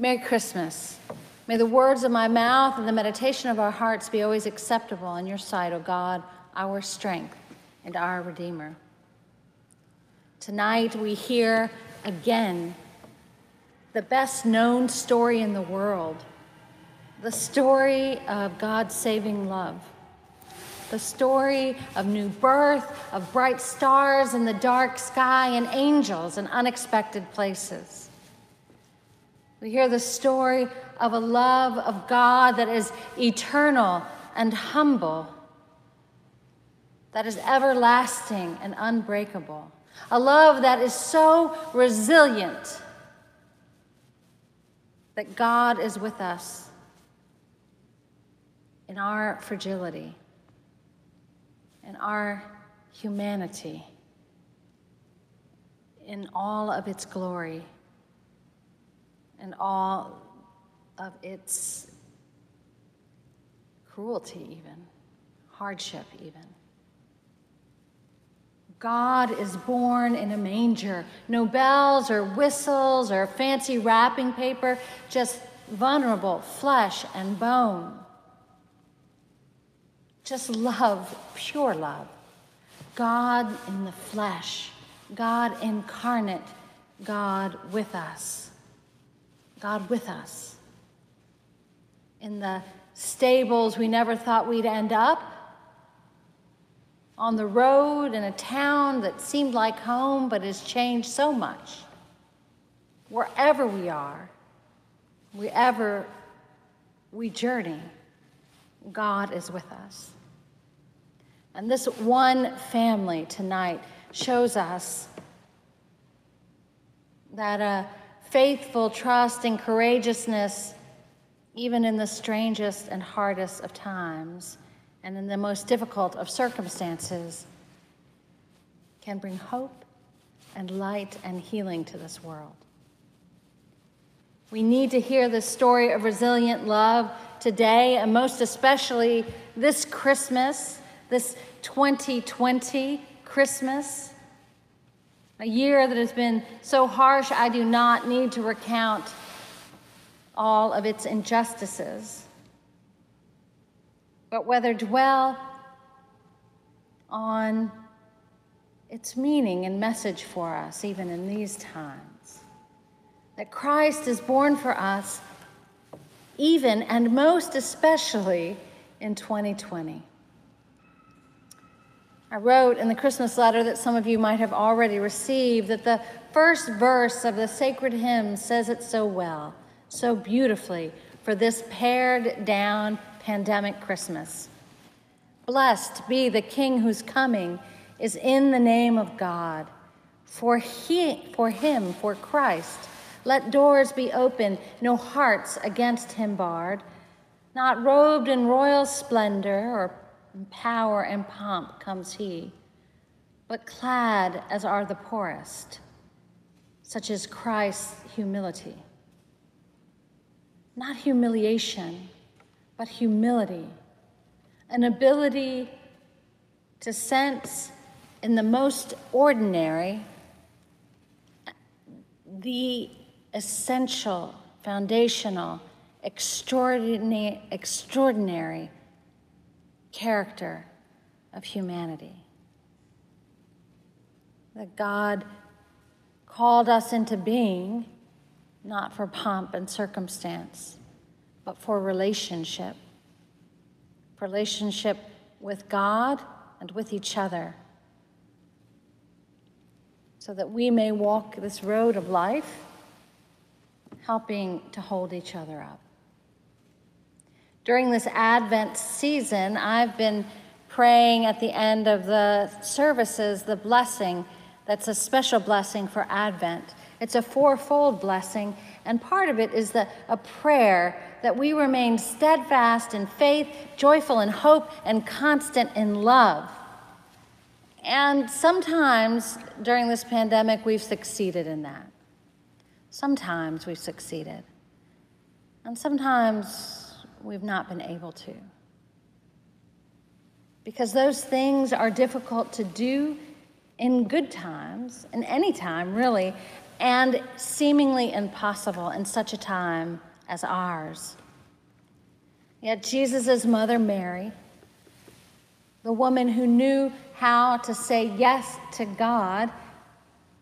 Merry Christmas. May the words of my mouth and the meditation of our hearts be always acceptable in your sight, O God, our strength and our Redeemer. Tonight we hear again the best known story in the world the story of God's saving love, the story of new birth, of bright stars in the dark sky, and angels in unexpected places. We hear the story of a love of God that is eternal and humble, that is everlasting and unbreakable, a love that is so resilient that God is with us in our fragility, in our humanity, in all of its glory, and all of its cruelty, even hardship, even. God is born in a manger. No bells or whistles or fancy wrapping paper, just vulnerable flesh and bone. Just love, pure love. God in the flesh, God incarnate, God with us. God with us. In the stables we never thought we'd end up, on the road in a town that seemed like home but has changed so much. Wherever we are, wherever we journey, God is with us. And this one family tonight shows us that a faithful trust and courageousness, even in the strangest and hardest of times and in the most difficult of circumstances, can bring hope and light and healing to this world. We need to hear the story of resilient love today, and most especially this Christmas this 2020 Christmas, a year that has been so harsh, I do not need to recount all of its injustices, but whether dwell on its meaning and message for us, even in these times. That Christ is born for us, even and most especially in 2020. I wrote in the Christmas letter that some of you might have already received that the first verse of the sacred hymn says it so well, so beautifully for this pared down pandemic Christmas. Blessed be the King whose coming is in the name of God. For, he, for him, for Christ, let doors be opened, no hearts against him barred. Not robed in royal splendor or and power and pomp comes he, but clad as are the poorest, such as Christ's humility. Not humiliation, but humility, an ability to sense in the most ordinary the essential, foundational, extraordinary, extraordinary character of humanity. That God called us into being not for pomp and circumstance, but for relationship. Relationship with God and with each other. So that we may walk this road of life, helping to hold each other up. During this Advent season, I've been praying at the end of the services the blessing that's a special blessing for Advent. It's a fourfold blessing, and part of it is the, a prayer that we remain steadfast in faith, joyful in hope, and constant in love. And sometimes during this pandemic, we've succeeded in that. Sometimes we've succeeded. And sometimes we've not been able to. Because those things are difficult to do in good times, in any time, really, and seemingly impossible in such a time as ours. Yet Jesus' mother, Mary, the woman who knew how to say yes to God,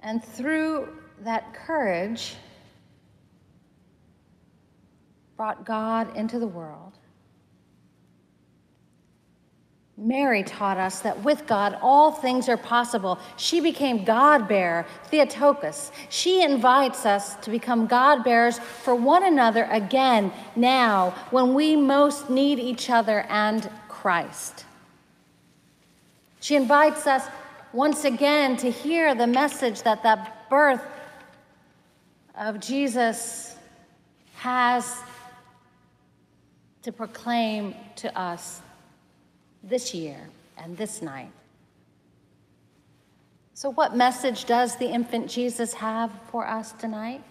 and through that courage, brought God into the world. Mary taught us that with God all things are possible. She became God bearer, Theotokos. She invites us to become God bearers for one another again now when we most need each other and Christ. She invites us once again to hear the message that the birth of Jesus has to proclaim to us this year and this night. So, what message does the infant Jesus have for us tonight?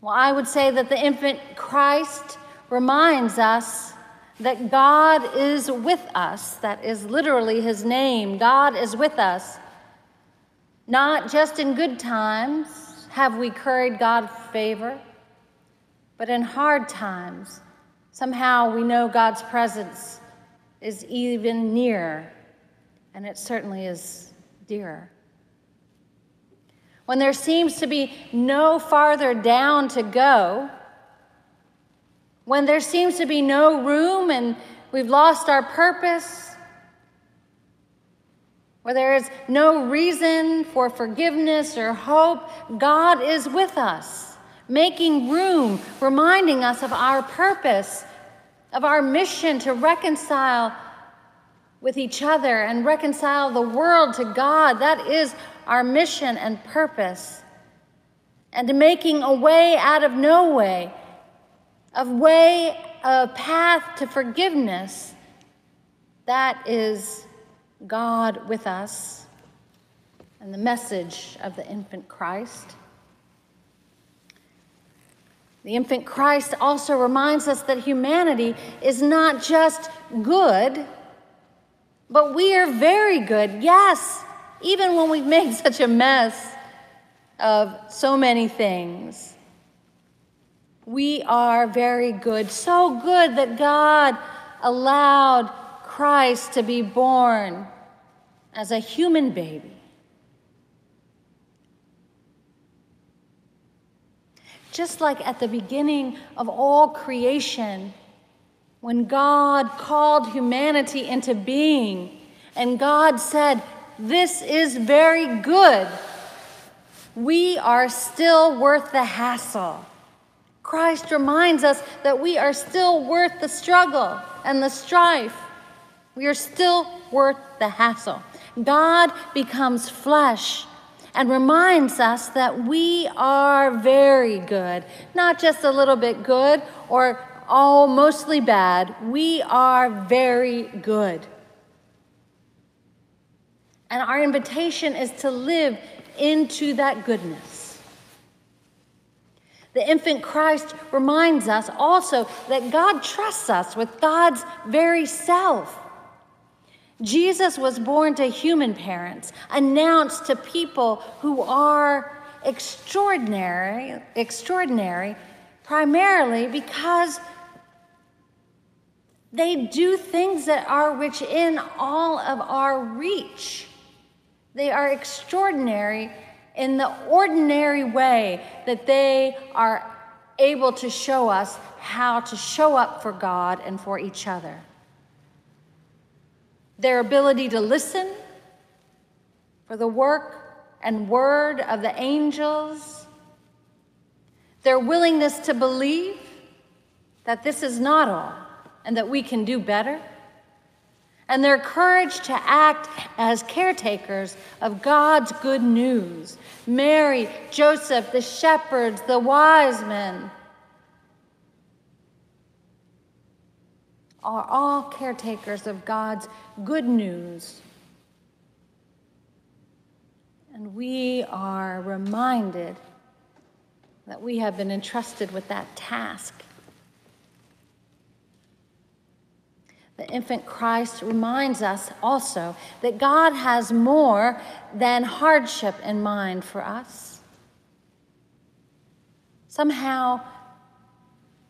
Well, I would say that the infant Christ reminds us that God is with us. That is literally his name. God is with us. Not just in good times have we curried God favor, but in hard times, somehow we know God's presence is even near, and it certainly is dearer. When there seems to be no farther down to go, when there seems to be no room and we've lost our purpose, where there is no reason for forgiveness or hope, God is with us, making room, reminding us of our purpose, of our mission to reconcile with each other and reconcile the world to God. That is our mission and purpose. And making a way out of no way of way, a path to forgiveness. That is God with us and the message of the infant Christ. The infant Christ also reminds us that humanity is not just good, but we are very good. Yes, even when we've made such a mess of so many things. We are very good, so good that God allowed Christ to be born as a human baby. Just like at the beginning of all creation, when God called humanity into being, and God said, This is very good, we are still worth the hassle. Christ reminds us that we are still worth the struggle and the strife. We are still worth the hassle. God becomes flesh and reminds us that we are very good, not just a little bit good or all mostly bad. We are very good. And our invitation is to live into that goodness. The infant Christ reminds us also that God trusts us with God's very self. Jesus was born to human parents, announced to people who are extraordinary, extraordinary primarily because they do things that are within all of our reach. They are extraordinary in the ordinary way that they are able to show us how to show up for God and for each other. Their ability to listen for the work and word of the angels, their willingness to believe that this is not all and that we can do better and their courage to act as caretakers of God's good news. Mary, Joseph, the shepherds, the wise men are all caretakers of God's good news. And we are reminded that we have been entrusted with that task. The infant Christ reminds us also that God has more than hardship in mind for us. Somehow,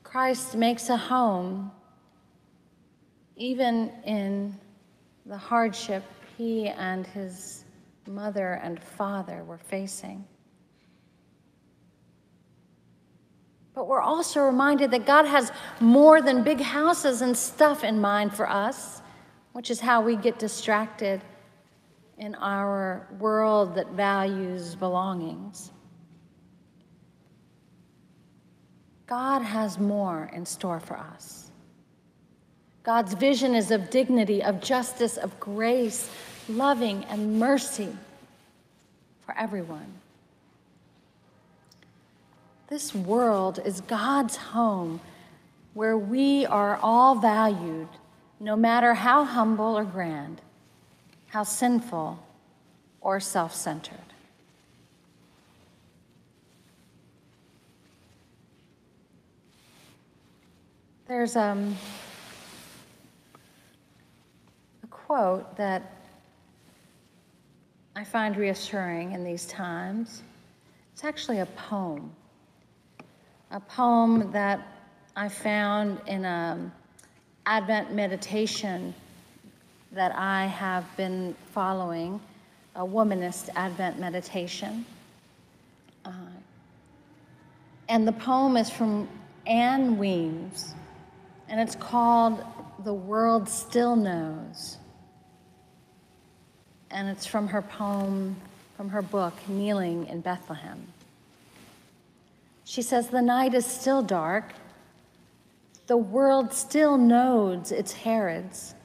Christ makes a home even in the hardship he and his mother and father were facing. But we're also reminded that God has more than big houses and stuff in mind for us, which is how we get distracted in our world that values belongings. God has more in store for us. God's vision is of dignity, of justice, of grace, loving, and mercy for everyone. This world is God's home where we are all valued, no matter how humble or grand, how sinful or self centered. There's um, a quote that I find reassuring in these times. It's actually a poem a poem that I found in an Advent meditation that I have been following, a womanist Advent meditation. Uh, and the poem is from Ann Weems, and it's called The World Still Knows. And it's from her poem, from her book, Kneeling in Bethlehem. She says, The night is still dark. The world still knows its Herods.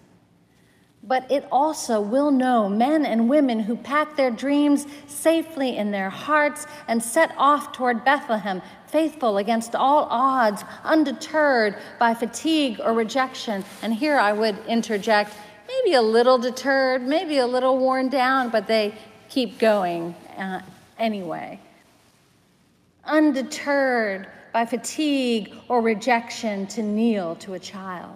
But it also will know men and women who pack their dreams safely in their hearts and set off toward Bethlehem, faithful against all odds, undeterred by fatigue or rejection. And here I would interject maybe a little deterred, maybe a little worn down, but they keep going uh, anyway undeterred by fatigue or rejection, to kneel to a child.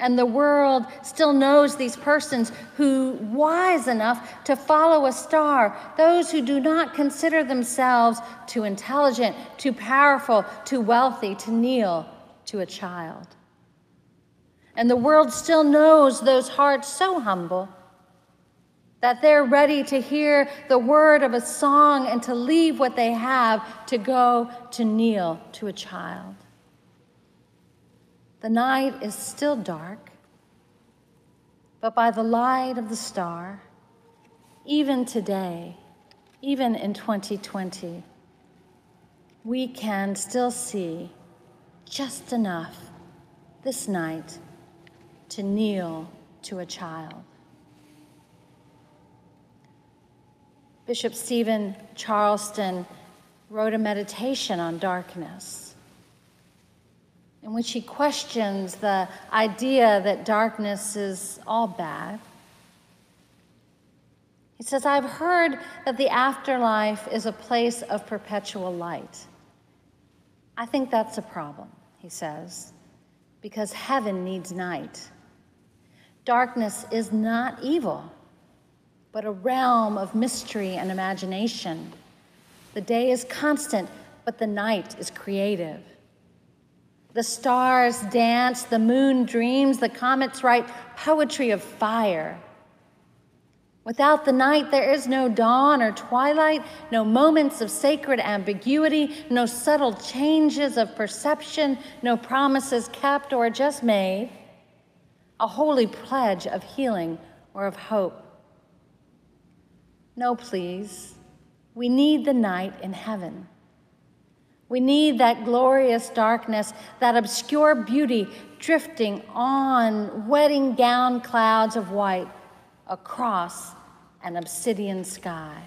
And the world still knows these persons who wise enough to follow a star, those who do not consider themselves too intelligent, too powerful, too wealthy to kneel to a child. And the world still knows those hearts so humble that they're ready to hear the word of a song and to leave what they have to go to kneel to a child. The night is still dark, but by the light of the star, even today, even in 2020, we can still see just enough this night to kneel to a child. Bishop Steven Charleston wrote a meditation on darkness in which he questions the idea that darkness is all bad. He says, I've heard that the afterlife is a place of perpetual light. I think that's a problem, he says, because heaven needs night. Darkness is not evil but a realm of mystery and imagination. The day is constant, but the night is creative. The stars dance, the moon dreams, the comets write poetry of fire. Without the night, there is no dawn or twilight, no moments of sacred ambiguity, no subtle changes of perception, no promises kept or just made, a holy pledge of healing or of hope. No, please. We need the night in heaven. We need that glorious darkness, that obscure beauty drifting on wedding gown clouds of white across an obsidian sky.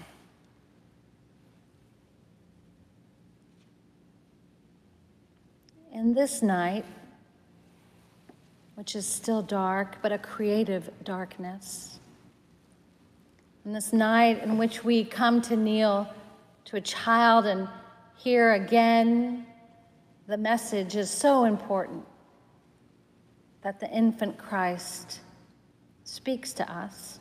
In this night, which is still dark, but a creative darkness, in this night in which we come to kneel to a child and hear again the message is so important. that the infant Christ speaks to us.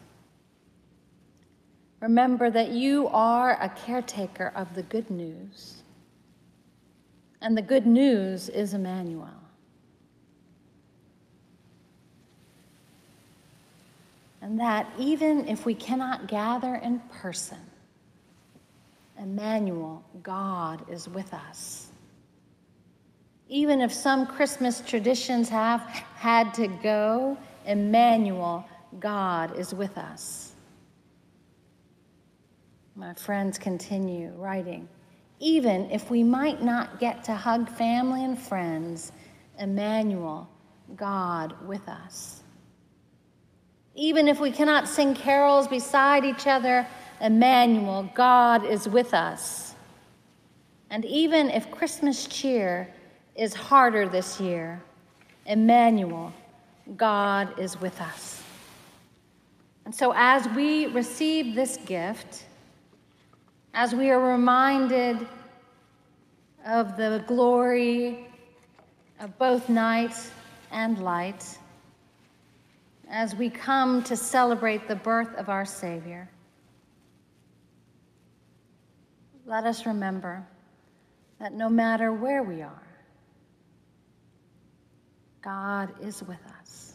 Remember that you are a caretaker of the good news, and the good news is Emmanuel. And that even if we cannot gather in person, Emmanuel, God is with us. Even if some Christmas traditions have had to go, Emmanuel, God is with us. My friends continue writing. Even if we might not get to hug family and friends, Emmanuel, God with us. Even if we cannot sing carols beside each other, Emmanuel, God is with us. And even if Christmas cheer is harder this year, Emmanuel, God is with us. And so, as we receive this gift, as we are reminded of the glory of both night and light, as we come to celebrate the birth of our Savior, let us remember that no matter where we are, God is with us.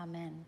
Amen.